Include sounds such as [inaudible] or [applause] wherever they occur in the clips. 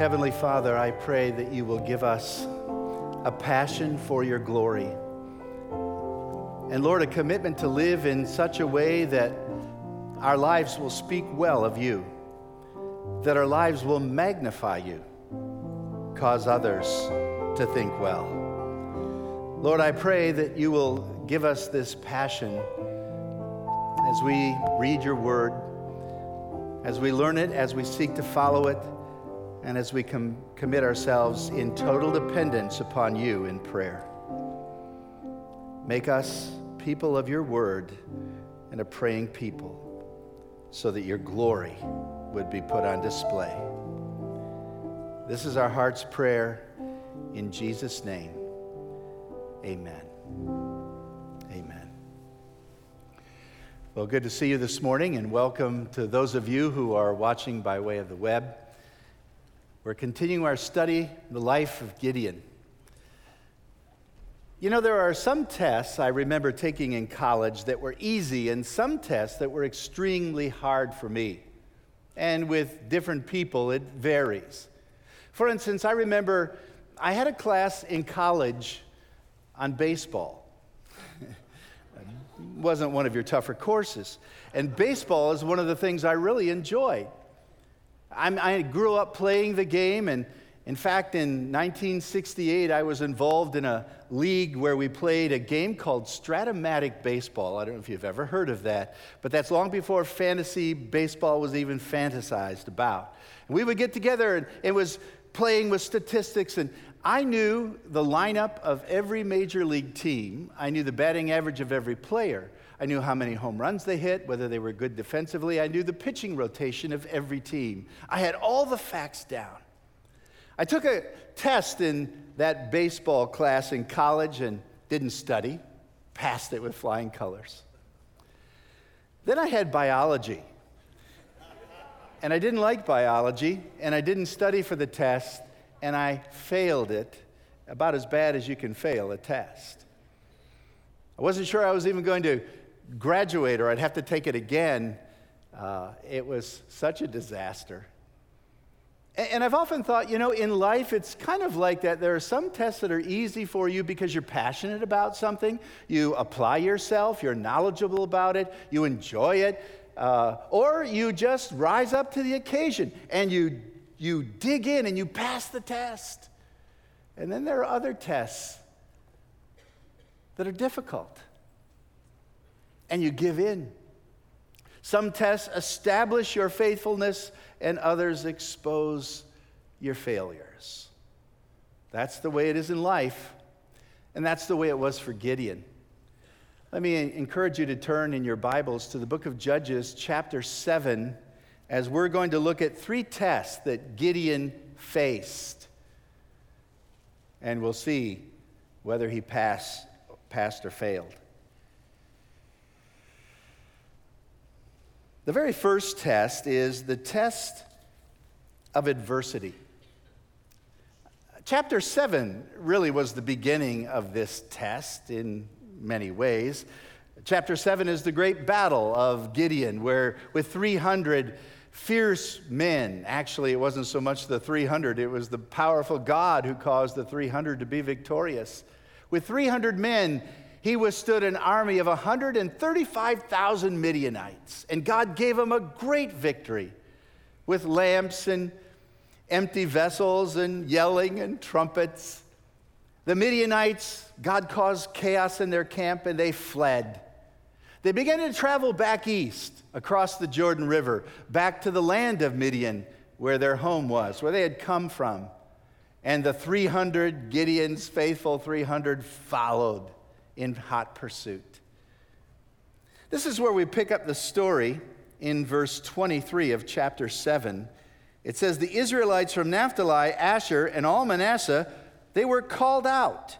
Heavenly Father, I pray that you will give us a passion for your glory. And Lord, a commitment to live in such a way that our lives will speak well of you, that our lives will magnify you, cause others to think well. Lord, I pray that you will give us this passion as we read your word, as we learn it, as we seek to follow it and as we com- commit ourselves in total dependence upon you in prayer. Make us people of your word and a praying people so that your glory would be put on display. This is our heart's prayer in Jesus' name. Amen. Amen. Well, good to see you this morning, and welcome to those of you who are watching by way of the web. We're continuing our study, the life of Gideon. You know, there are some tests I remember taking in college that were easy, and some tests that were extremely hard for me. And with different people, it varies. For instance, I remember I had a class in college on baseball. [laughs] wasn't one of your tougher courses. And baseball is one of the things I really enjoyed. I'm, i grew up playing the game, and in fact, in 1968, I was involved in a league where we played a game called Strat-O-Matic Baseball. I don't know if you've ever heard of that, but that's long before fantasy baseball was even fantasized about. And we would get together, and it was playing with statistics, and I knew the lineup of every major league team. I knew the batting average of every player. I knew how many home runs they hit, whether they were good defensively. I knew the pitching rotation of every team. I had all the facts down. I took a test in that baseball class in college and didn't study, passed it with flying colors. Then I had biology. And I didn't like biology, and I didn't study for the test, and I failed it about as bad as you can fail a test. I wasn't sure I was even going to graduate or I'd have to take it again. Uh, it was such a disaster. And I've often thought, you know, in life, it's kind of like that. There are some tests that are easy for you because you're passionate about something. You apply yourself, you're knowledgeable about it, you enjoy it, uh, or you just rise up to the occasion and you, you dig in and you pass the test. And then there are other tests that are difficult and you give in. Some tests establish your faithfulness, and others expose your failures. That's the way it is in life, and that's the way it was for Gideon. Let me encourage you to turn in your Bibles to the book of Judges, chapter 7, as we're going to look at three tests that Gideon faced. And we'll see whether he passed, passed or failed. The very first test is the test of adversity. Chapter 7 really was the beginning of this test in many ways. Chapter 7 is the great battle of Gideon, where with 300 fierce men, actually, it wasn't so much the 300, it was the powerful God who caused the 300 to be victorious. With 300 men, he withstood an army of 135,000 Midianites, and God gave him a great victory with lamps and empty vessels and yelling and trumpets. The Midianites, God caused chaos in their camp and they fled. They began to travel back east across the Jordan River, back to the land of Midian, where their home was, where they had come from. And the 300, Gideon's faithful 300, followed in hot pursuit. This is where we pick up the story in verse 23 of chapter 7. It says, The Israelites from Naphtali, Asher, and all Manasseh, they were called out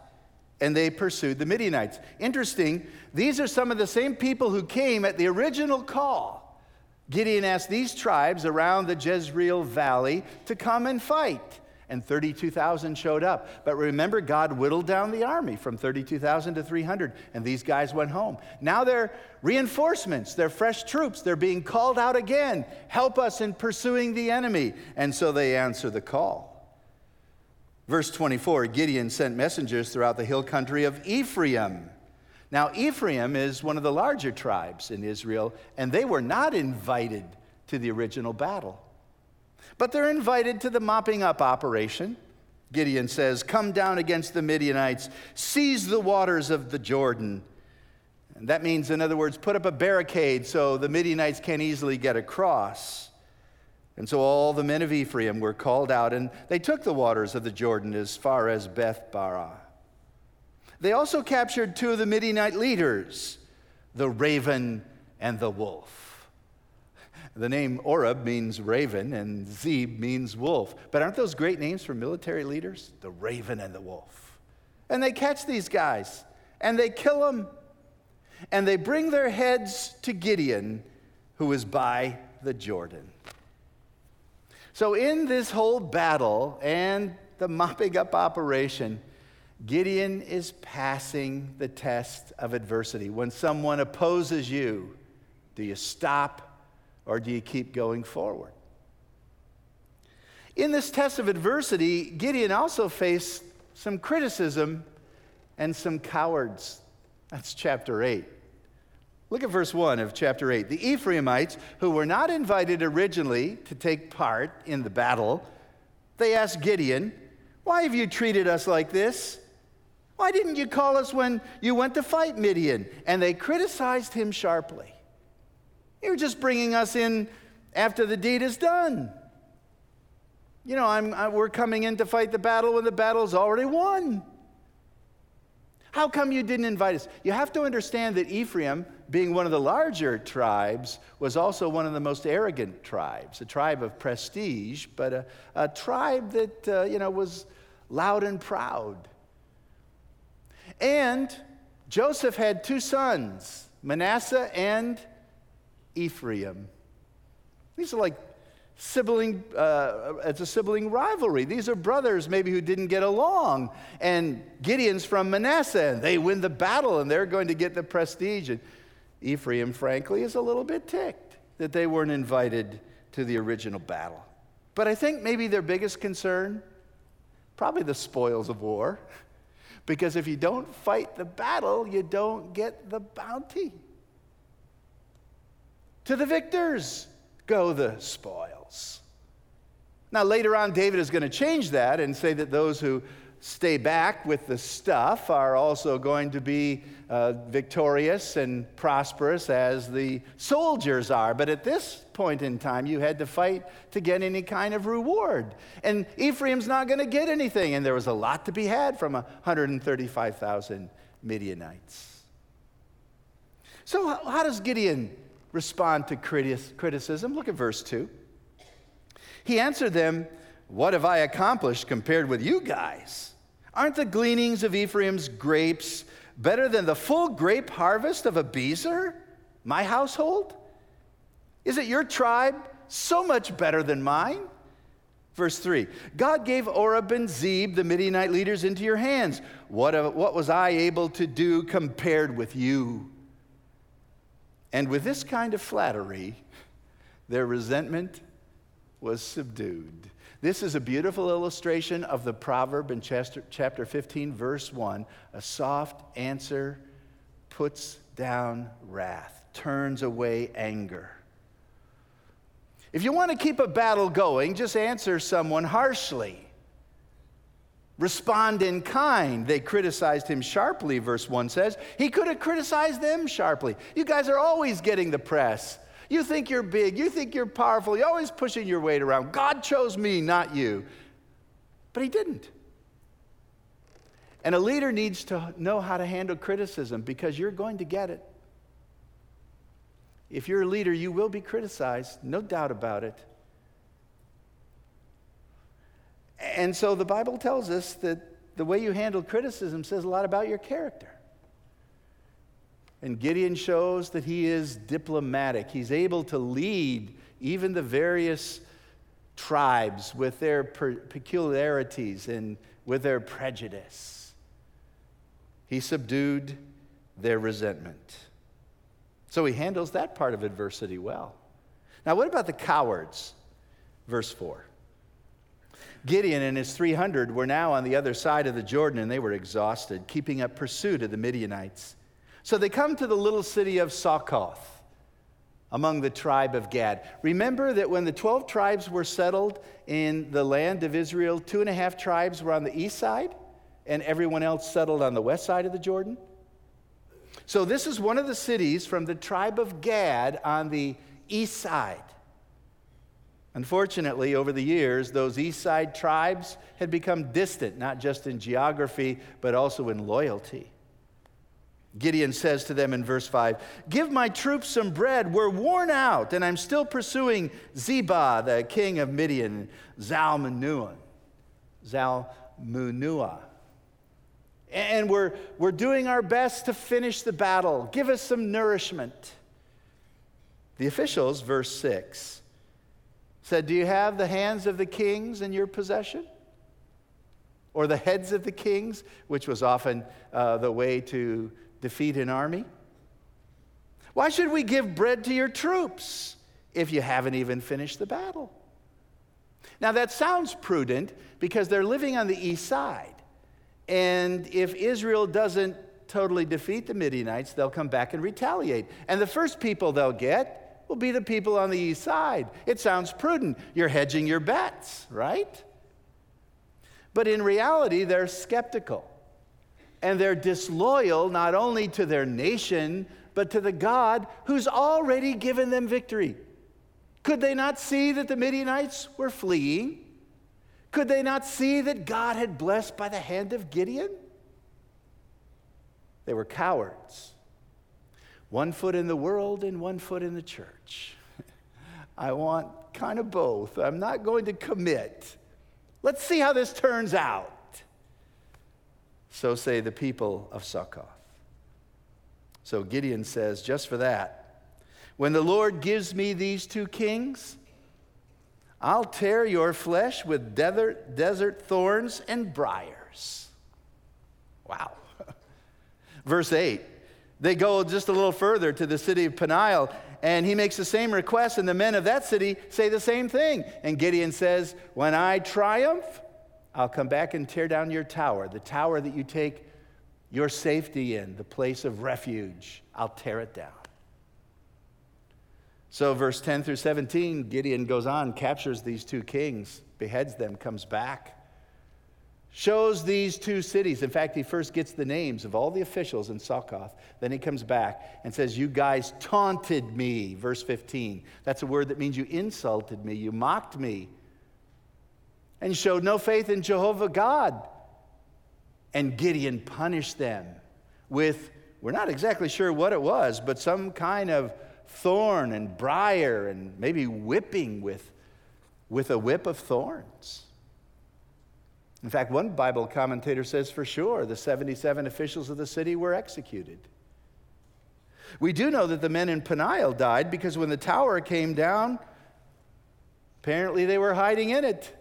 and they pursued the Midianites. Interesting, these are some of the same people who came at the original call. Gideon asked these tribes around the Jezreel Valley to come and fight and 32,000 showed up. But remember, God whittled down the army from 32,000 to 300, and these guys went home. Now they're reinforcements, they're fresh troops, they're being called out again. Help us in pursuing the enemy. And so they answer the call. Verse 24 Gideon sent messengers throughout the hill country of Ephraim. Now, Ephraim is one of the larger tribes in Israel, and they were not invited to the original battle. But they're invited to the mopping up operation. Gideon says, Come down against the Midianites, seize the waters of the Jordan. And that means, in other words, put up a barricade so the Midianites can't easily get across. And so all the men of Ephraim were called out, and they took the waters of the Jordan as far as Beth Barah. They also captured two of the Midianite leaders, the raven and the wolf. The name Oreb means raven, and Zeb means wolf. But aren't those great names for military leaders? The raven and the wolf. And they catch these guys, and they kill them, and they bring their heads to Gideon, who is by the Jordan. So, in this whole battle and the mopping up operation, Gideon is passing the test of adversity. When someone opposes you, do you stop or do you keep going forward? In this test of adversity, Gideon also faced some criticism and some cowards. That's chapter 8. Look at verse 1 of chapter 8. The Ephraimites, who were not invited originally to take part in the battle, they asked Gideon, Why have you treated us like this? Why didn't you call us when you went to fight Midian? And they criticized him sharply. You're just bringing us in after the deed is done. You know, I, we're coming in to fight the battle when the battle's already won. How come you didn't invite us? You have to understand that Ephraim, being one of the larger tribes, was also one of the most arrogant tribes, a tribe of prestige, but a, a tribe that, uh, you know, was loud and proud. And Joseph had two sons, Manasseh and Ephraim. These are like sibling, uh, it's a sibling rivalry. These are brothers maybe who didn't get along. And Gideon's from Manasseh, and they win the battle, and they're going to get the prestige. And Ephraim, frankly, is a little bit ticked that they weren't invited to the original battle. But I think maybe their biggest concern, probably the spoils of war. [laughs] Because if you don't fight the battle, you don't get the bounty. To the victors go the spoils. Now, later on, David is going to change that and say that those who stay back with the stuff are also going to be uh, victorious and prosperous as the soldiers are. But at this point in time, you had to fight to get any kind of reward. And Ephraim's not going to get anything. And there was a lot to be had from 135,000 Midianites. So, how does Gideon respond to criticism? Look at verse 2. He answered them, What have I accomplished compared with you guys? Aren't the gleanings of Ephraim's grapes better than the full grape harvest of Abiezer, my household? Is it your tribe so much better than mine? Verse 3 God gave Oreb and Zeb, the Midianite leaders, into your hands. What, what was I able to do compared with you? And with this kind of flattery, their resentment was subdued. This is a beautiful illustration of the proverb in chapter 15, verse 1. A soft answer puts down wrath, turns away anger. If you want to keep a battle going, just answer someone harshly. Respond in kind. They criticized him sharply, verse 1 says. He could have criticized them sharply. You guys are always getting the press. You think you're big. You think you're powerful. You're always pushing your weight around. God chose me, not you. But He didn't. And a leader needs to know how to handle criticism because you're going to get it. If you're a leader, you will be criticized, no doubt about it. And so the Bible tells us that the way you handle criticism says a lot about your character. And Gideon shows that he is diplomatic. He's able to lead even the various tribes with their peculiarities and with their prejudice. He subdued their resentment. So he handles that part of adversity well. Now, what about the cowards? Verse 4. Gideon and his 300 were now on the other side of the Jordan and they were exhausted, keeping up pursuit of the Midianites. So they come to the little city of Succoth among the tribe of Gad. Remember that when the 12 tribes were settled in the land of Israel, two and a half tribes were on the east side and everyone else settled on the west side of the Jordan? So this is one of the cities from the tribe of Gad on the east side. Unfortunately, over the years, those east side tribes had become distant, not just in geography, but also in loyalty. Gideon says to them in verse 5 Give my troops some bread. We're worn out, and I'm still pursuing Zebah, the king of Midian, Zalmunna. Zalmunua. And we're, we're doing our best to finish the battle. Give us some nourishment. The officials, verse 6, said, Do you have the hands of the kings in your possession? Or the heads of the kings, which was often uh, the way to defeat an army? Why should we give bread to your troops if you haven't even finished the battle? Now, that sounds prudent because they're living on the east side. And if Israel doesn't totally defeat the Midianites, they'll come back and retaliate. And the first people they'll get will be the people on the east side. It sounds prudent. You're hedging your bets, right? But in reality, they're skeptical. And they're disloyal not only to their nation, but to the God who's already given them victory. Could they not see that the Midianites were fleeing? Could they not see that God had blessed by the hand of Gideon? They were cowards. One foot in the world and one foot in the church. [laughs] I want kind of both. I'm not going to commit. Let's see how this turns out. So say the people of Succoth. So Gideon says, just for that, when the Lord gives me these two kings, I'll tear your flesh with desert, desert thorns and briars. Wow. [laughs] Verse 8, they go just a little further to the city of Peniel, and he makes the same request, and the men of that city say the same thing. And Gideon says, When I triumph, I'll come back and tear down your tower, the tower that you take your safety in, the place of refuge. I'll tear it down. So, verse 10 through 17, Gideon goes on, captures these two kings, beheads them, comes back, shows these two cities. In fact, he first gets the names of all the officials in Succoth. Then he comes back and says, You guys taunted me. Verse 15. That's a word that means you insulted me, you mocked me, and showed no faith in Jehovah God. And Gideon punished them with, we're not exactly sure what it was, but some kind of thorn and briar and maybe whipping with, with a whip of thorns. In fact, one Bible commentator says for sure the 77 officials of the city were executed. We do know that the men in Peniel died because when the tower came down, apparently they were hiding in it.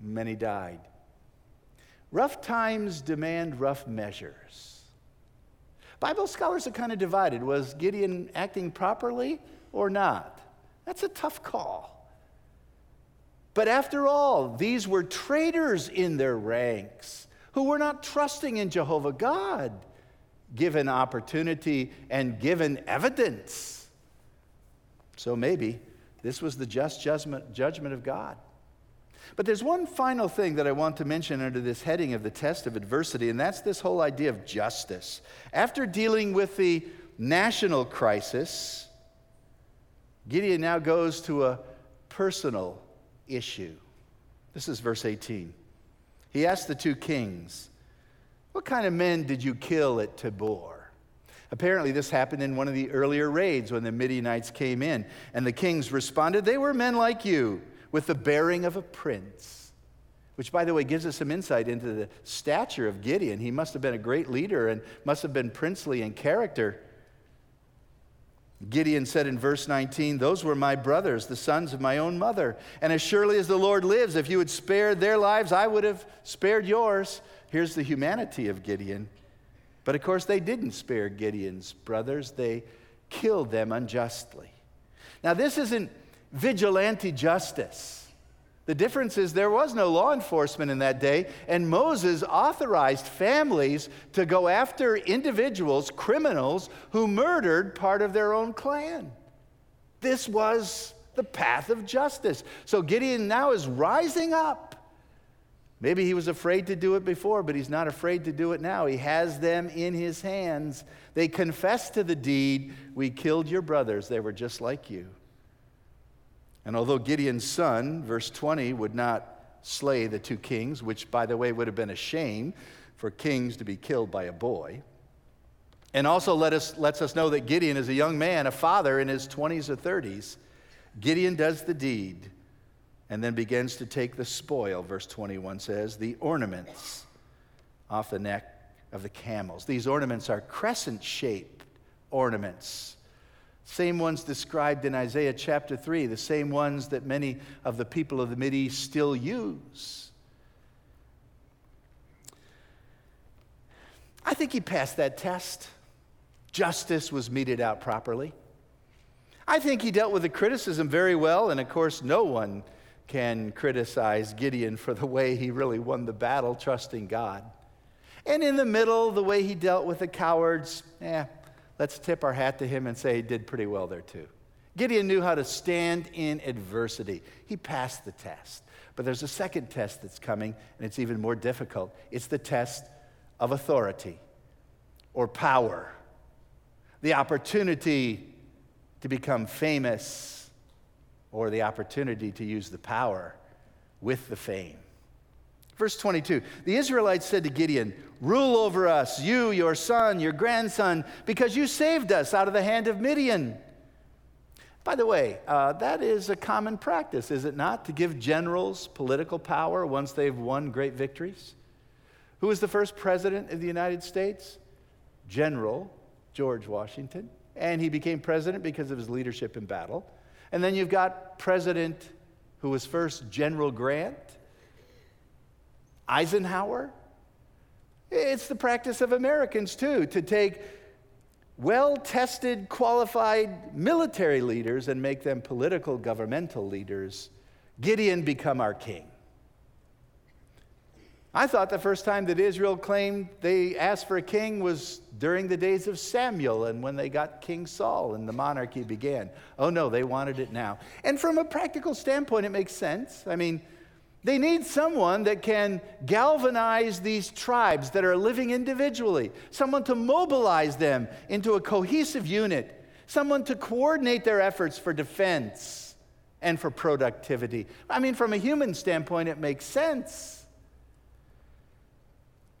Many died. Rough times demand rough measures. Bible scholars are kind of divided. Was Gideon acting properly or not? That's a tough call. But after all, these were traitors in their ranks who were not trusting in Jehovah God, given opportunity and given evidence. So maybe this was the just judgment, of God. But there's one final thing that I want to mention under this heading of the test of adversity, and that's this whole idea of justice. After dealing with the national crisis, Gideon now goes to a personal issue. This is verse 18. He asked the two kings, What kind of men did you kill at Tabor? Apparently, this happened in one of the earlier raids when the Midianites came in. And the kings responded, They were men like you with the bearing of a prince. Which, by the way, gives us some insight into the stature of Gideon. He must have been a great leader and must have been princely in character. Gideon said in verse 19, Those were my brothers, the sons of my own mother. And as surely as the Lord lives, if you had spared their lives, I would have spared yours. Here's the humanity of Gideon. But of course, they didn't spare Gideon's brothers, they killed them unjustly. Now, this isn't vigilante justice. The difference is there was no law enforcement in that day, and Moses authorized families to go after individuals, criminals, who murdered part of their own clan. This was the path of justice. So Gideon now is rising up. Maybe he was afraid to do it before, but he's not afraid to do it now. He has them in his hands. They confess to the deed We killed your brothers, they were just like you. And although Gideon's son, verse 20, would not slay the two kings, which, by the way, would have been a shame for kings to be killed by a boy, and also let us, lets us know that Gideon is a young man, a father in his 20s or 30s. Gideon does the deed and then begins to take the spoil, verse 21 says, the ornaments off the neck of the camels. These ornaments are crescent shaped ornaments same ones described in Isaiah chapter 3, the same ones that many of the people of the Mideast still use. I think he passed that test. Justice was meted out properly. I think he dealt with the criticism very well, and of course, no one can criticize Gideon for the way he really won the battle, trusting God. And in the middle, the way he dealt with the cowards, eh, let's tip our hat to him and say he did pretty well there too. Gideon knew how to stand in adversity. He passed the test. But there's a second test that's coming, and it's even more difficult. It's the test of authority or power, the opportunity to become famous, or the opportunity to use the power with the fame. Verse 22 The Israelites said to Gideon, Rule over us, you, your son, your grandson, because you saved us out of the hand of Midian. By the way, uh, that is a common practice, is it not? To give generals political power once they've won great victories. Who was the first president of the United States? General George Washington. And he became president because of his leadership in battle. And then you've got President who was first General Grant Eisenhower. It's the practice of Americans too, to take well tested, qualified military leaders and make them political, governmental leaders. Gideon become our king. I thought the first time that Israel claimed they asked for a king was during the days of Samuel and when they got King Saul and the monarchy began. Oh no, they wanted it now. And from a practical standpoint, it makes sense. I mean, they need someone that can galvanize these tribes that are living individually, someone to mobilize them into a cohesive unit, someone to coordinate their efforts for defense and for productivity. I mean, from a human standpoint, it makes sense.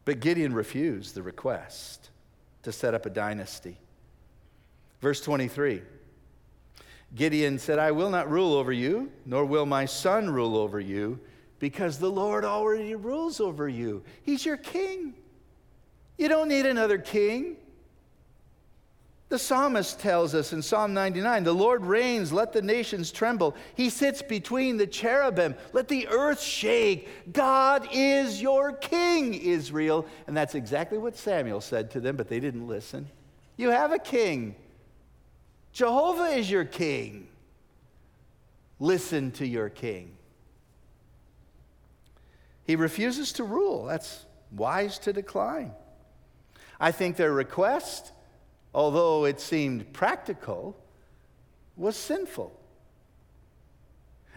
But Gideon refused the request to set up a dynasty. Verse 23 Gideon said, I will not rule over you, nor will my son rule over you because the Lord already rules over you. He's your king. You don't need another king. The psalmist tells us in Psalm 99 the Lord reigns, let the nations tremble. He sits between the cherubim, let the earth shake. God is your king, Israel. And that's exactly what Samuel said to them, but they didn't listen. You have a king. Jehovah is your king. Listen to your king. He refuses to rule. That's wise to decline. I think their request, although it seemed practical, was sinful.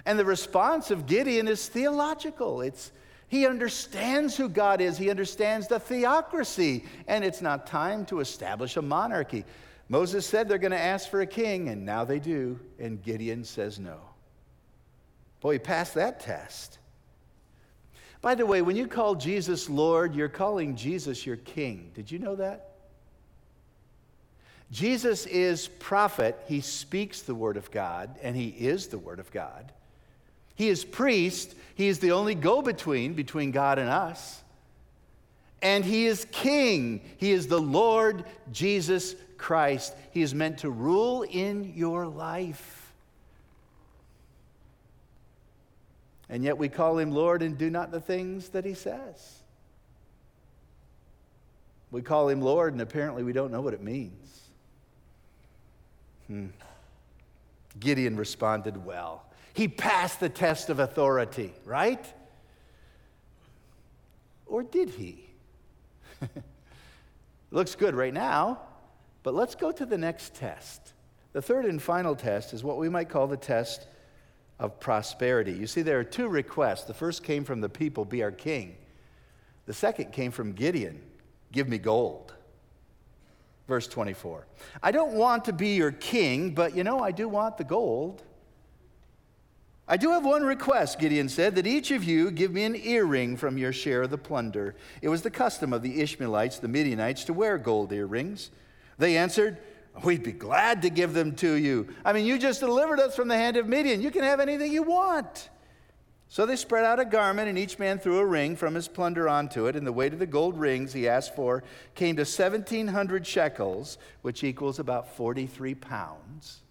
And the response of Gideon is theological. It's he understands who God is. He understands the theocracy. And it's not time to establish a monarchy. Moses said they're going to ask for a king, and now they do. And Gideon says no. Boy, he passed that test. By the way, when you call Jesus Lord, you're calling Jesus your King. Did you know that? Jesus is prophet. He speaks the Word of God, and He is the Word of God. He is priest. He is the only go between between God and us. And He is King. He is the Lord Jesus Christ. He is meant to rule in your life. And yet we call him Lord and do not the things that he says. We call him Lord, and apparently we don't know what it means. Hmm. Gideon responded well. He passed the test of authority, right? Or did he? [laughs] Looks good right now, but let's go to the next test. The third and final test is what we might call the test of prosperity. You see, there are two requests. The first came from the people, be our king. The second came from Gideon, give me gold. Verse 24. I don't want to be your king, but you know, I do want the gold. I do have one request, Gideon said, that each of you give me an earring from your share of the plunder. It was the custom of the Ishmaelites, the Midianites, to wear gold earrings. They answered, We'd be glad to give them to you. I mean, you just delivered us from the hand of Midian. You can have anything you want. So they spread out a garment, and each man threw a ring from his plunder onto it. And the weight of the gold rings he asked for came to 1,700 shekels, which equals about 43 pounds.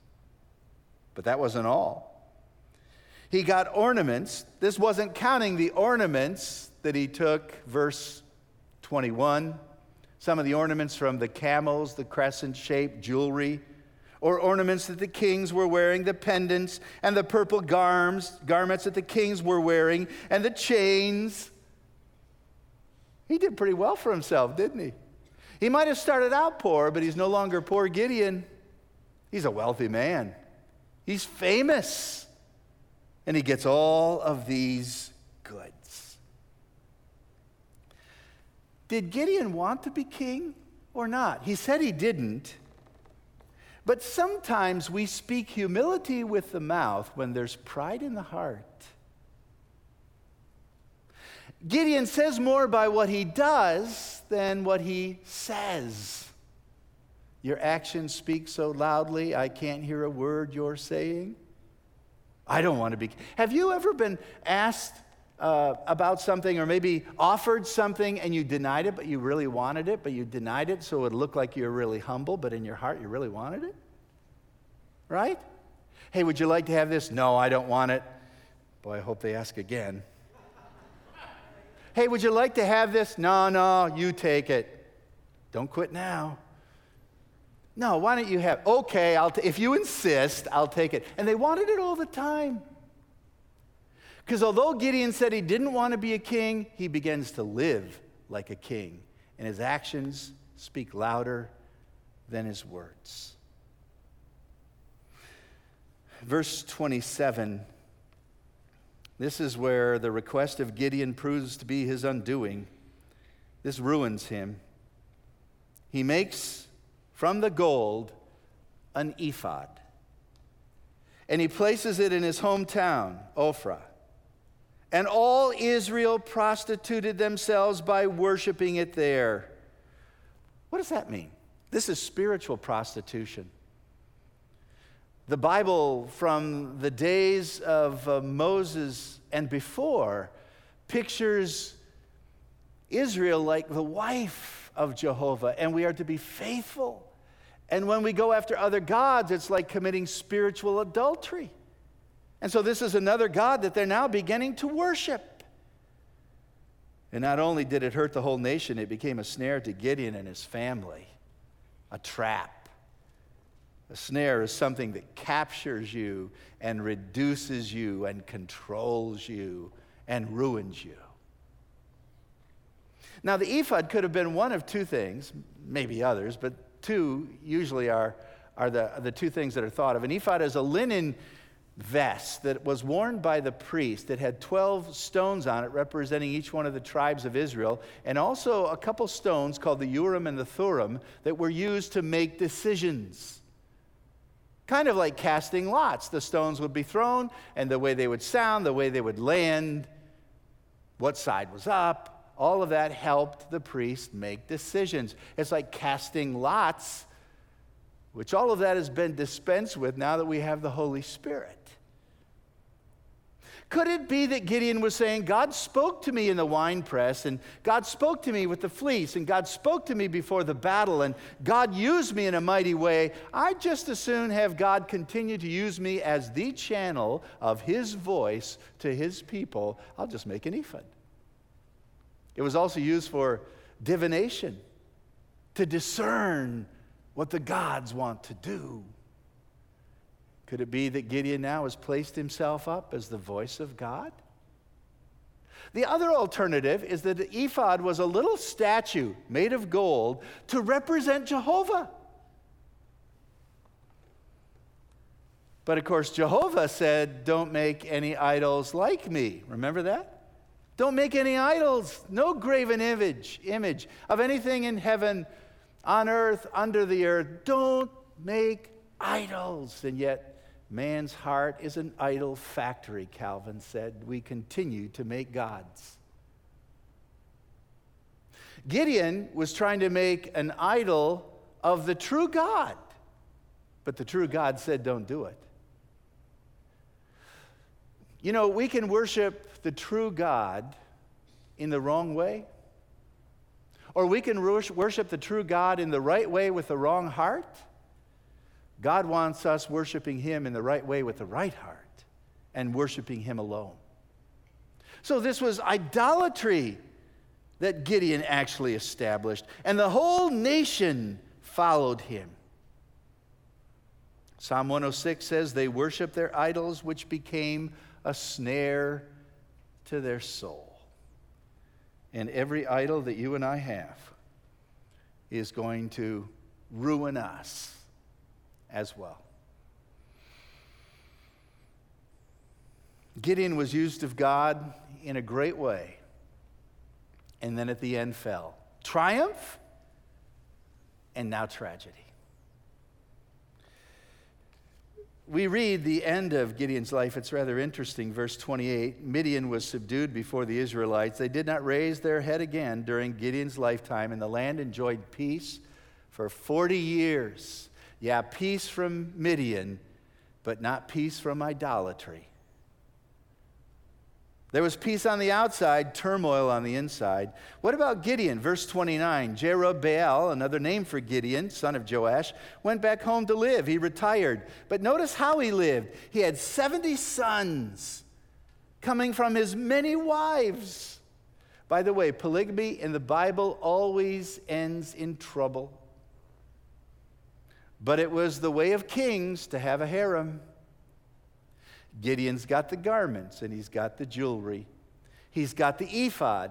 But that wasn't all. He got ornaments. This wasn't counting the ornaments that he took, verse 21. Some of the ornaments from the camels, the crescent shaped jewelry or ornaments that the kings were wearing, the pendants and the purple garms, garments that the kings were wearing, and the chains. He did pretty well for himself, didn't he? He might have started out poor, but he's no longer poor Gideon. He's a wealthy man. He's famous. And he gets all of these Did Gideon want to be king or not? He said he didn't. But sometimes we speak humility with the mouth when there's pride in the heart. Gideon says more by what he does than what he says. Your actions speak so loudly, I can't hear a word you're saying. I don't want to be. Have you ever been asked uh, about something or maybe offered something and you denied it, but you really wanted it, but you denied it so it looked like you were really humble, but in your heart you really wanted it? Right? Hey, would you like to have this? No, I don't want it. Boy, I hope they ask again. hey, would you like to have this? No, no, you take it. Don't quit now. No, why don't you have? Okay, I'll t- if you insist, I'll take it. And they wanted it all the time. Because although Gideon said he didn't want to be a king, he begins to live like a king. And his actions speak louder than his words. Verse 27 this is where the request of Gideon proves to be his undoing. This ruins him. He makes from the gold an ephod. And he places it in his hometown, Ophrah. And all Israel prostituted themselves by worshiping it there. What does that mean? This is spiritual prostitution. The Bible, from the days of uh, Moses and before, pictures Israel like the wife of Jehovah, and we are to be faithful. And when we go after other gods, it's like committing spiritual adultery. And so, this is another God that they're now beginning to worship. And not only did it hurt the whole nation, it became a snare to Gideon and his family, a trap. A snare is something that captures you and reduces you and controls you and ruins you. Now, the ephod could have been one of two things, maybe others, but two usually are, are the, the two things that are thought of. An ephod is a linen vest that was worn by the priest that had 12 stones on it representing each one of the tribes of Israel, and also a couple stones called the Urim and the Thummim that were used to make decisions. Kind of like casting lots. The stones would be thrown, and the way they would sound, the way they would land, what side was up, all of that helped the priest make decisions. It's like casting lots, which all of that has been dispensed with now that we have the Holy Spirit. Could it be that Gideon was saying, God spoke to me in the wine press, and God spoke to me with the fleece, and God spoke to me before the battle, and God used me in a mighty way? I'd just as soon have God continue to use me as the channel of His voice to His people. I'll just make an ephod. It was also used for divination, to discern what the gods want to do. Could it be that Gideon now has placed himself up as the voice of God? The other alternative is that the ephod was a little statue made of gold to represent Jehovah. But of course, Jehovah said, Don't make any idols like me. Remember that? Don't make any idols, no graven image, image of anything in heaven, on earth, under the earth. Don't make idols. And yet, man's heart is an idol factory, Calvin said. We continue to make gods. Gideon was trying to make an idol of the true God, but the true God said, Don't do it. You know, we can worship the true God in the wrong way, or we can worship the true God in the right way with the wrong heart. God wants us worshiping Him in the right way with the right heart and worshiping Him alone. So, this was idolatry that Gideon actually established, and the whole nation followed him. Psalm 106 says, They worship their idols, which became a snare to their soul. And every idol that you and I have is going to ruin us as well. Gideon was used of God in a great way, and then at the end fell. Triumph, and now tragedy. we read the end of Gideon's life. It's rather interesting. Verse 28 Midian was subdued before the Israelites. They did not raise their head again during Gideon's lifetime, and the land enjoyed peace for 40 years. Yeah, peace from Midian, but not peace from idolatry. There was peace on the outside, turmoil on the inside. What about Gideon? Verse 29 Jerubbaal, another name for Gideon, son of Joash, went back home to live. He retired. But notice how he lived. He had 70 sons coming from his many wives. By the way, polygamy in the Bible always ends in trouble. But it was the way of kings to have a harem. Gideon's got the garments and he's got the jewelry. He's got the ephod.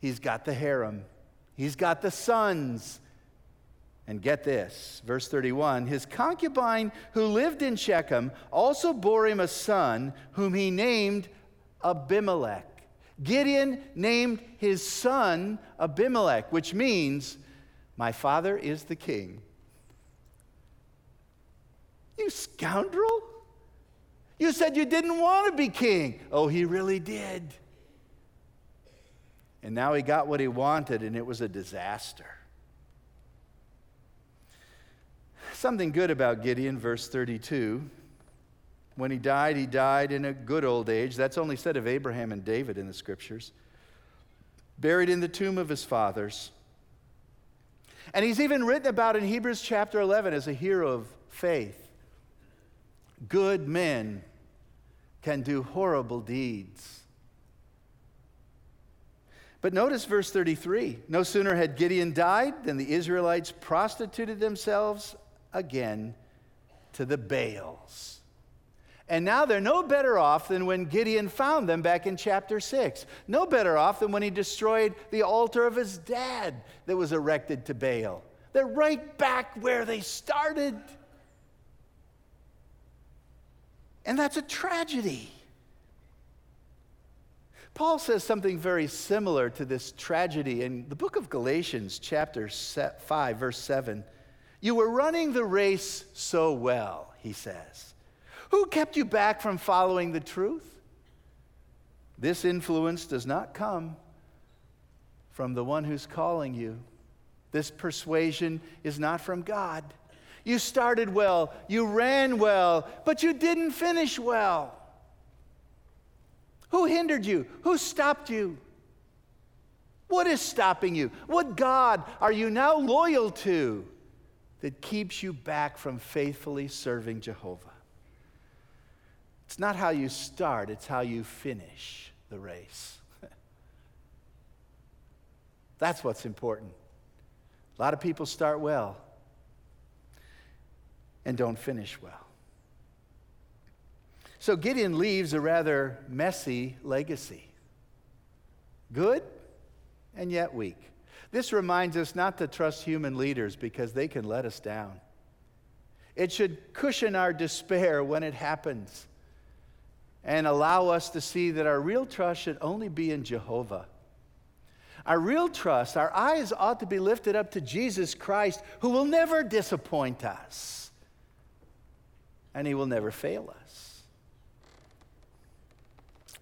He's got the harem. He's got the sons. And get this, verse 31 his concubine who lived in Shechem also bore him a son whom he named Abimelech. Gideon named his son Abimelech, which means, My father is the king. You scoundrel! You said you didn't want to be king. Oh, he really did. And now he got what he wanted, and it was a disaster. Something good about Gideon, verse 32. When he died, he died in a good old age. That's only said of Abraham and David in the scriptures. Buried in the tomb of his fathers. And he's even written about in Hebrews chapter 11 as a hero of faith. Good men can do horrible deeds. But notice verse 33 no sooner had Gideon died than the Israelites prostituted themselves again to the Baals. And now they're no better off than when Gideon found them back in chapter 6. No better off than when he destroyed the altar of his dad that was erected to Baal. They're right back where they started. And that's a tragedy. Paul says something very similar to this tragedy in the book of Galatians, chapter 5, verse 7. You were running the race so well, he says. Who kept you back from following the truth? This influence does not come from the one who's calling you. This persuasion is not from God. You started well, you ran well, but you didn't finish well. Who hindered you? Who stopped you? What is stopping you? What God are you now loyal to that keeps you back from faithfully serving Jehovah? It's not how you start, it's how you finish the race. [laughs] That's what's important. A lot of people start well, and don't finish well. So Gideon leaves a rather messy legacy. Good and yet weak. This reminds us not to trust human leaders because they can let us down. It should cushion our despair when it happens and allow us to see that our real trust should only be in Jehovah. Our real trust, our eyes ought to be lifted up to Jesus Christ, who will never disappoint us and he will never fail us.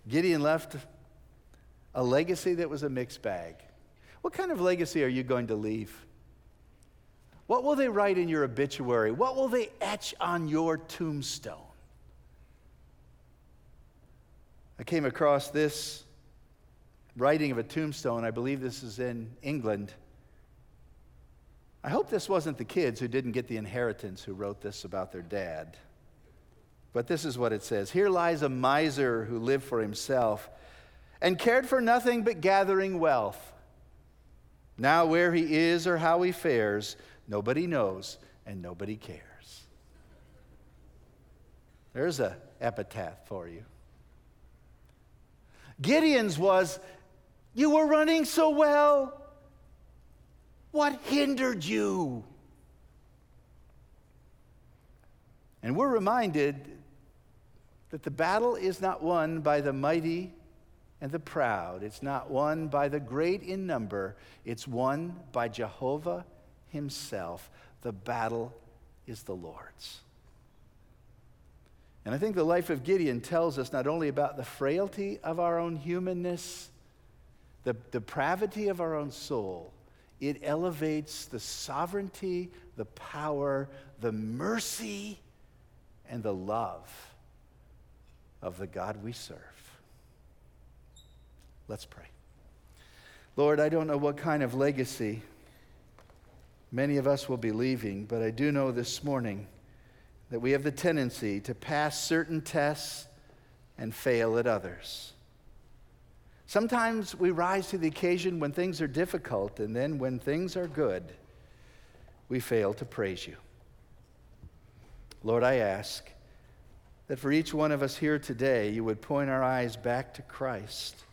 Gideon left a legacy that was a mixed bag. What kind of legacy are you going to leave? What will they write in your obituary? What will they etch on your tombstone? I came across this writing of a tombstone. I believe this is in England. I hope this wasn't the kids who didn't get the inheritance who wrote this about their dad. But this is what it says Here lies a miser who lived for himself and cared for nothing but gathering wealth. Now, where he is or how he fares, nobody knows and nobody cares. There's a epitaph for you. Gideon's was, You were running so well. What hindered you? And we're reminded that the battle is not won by the mighty and the proud. It's not won by the great in number, it's won by Jehovah Himself. The battle is the Lord's. And I think the life of Gideon tells us not only about the frailty of our own humanness, the depravity of our own soul, it elevates the sovereignty, the power, the mercy, and the love of the God we serve. Let's pray. Lord, I don't know what kind of legacy many of us will be leaving, but I do know this morning that we have the tendency to pass certain tests and fail at others. Sometimes we rise to the occasion when things are difficult, and then when things are good, we fail to praise you. Lord, I ask that for each one of us here today, you would point our eyes back to Christ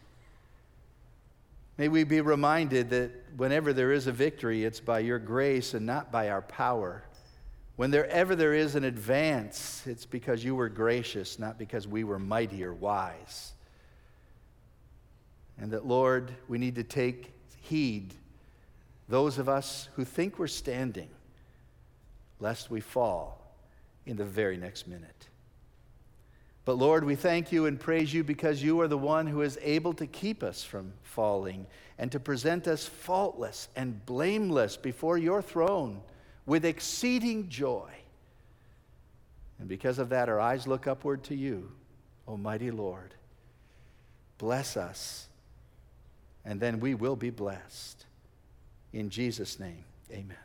May we be reminded that whenever there is a victory, it's by your grace and not by our power. Whenever there is an advance, it's because you were gracious, not because we were mighty or wise. And that, Lord, we need to take heed, those of us who think we're standing, lest we fall in the very next minute. But Lord, we thank you and praise you because you are the one who is able to keep us from falling and to present us faultless and blameless before your throne with exceeding joy. And because of that, our eyes look upward to you, Almighty Lord. Bless us, and then we will be blessed. In Jesus' name, amen.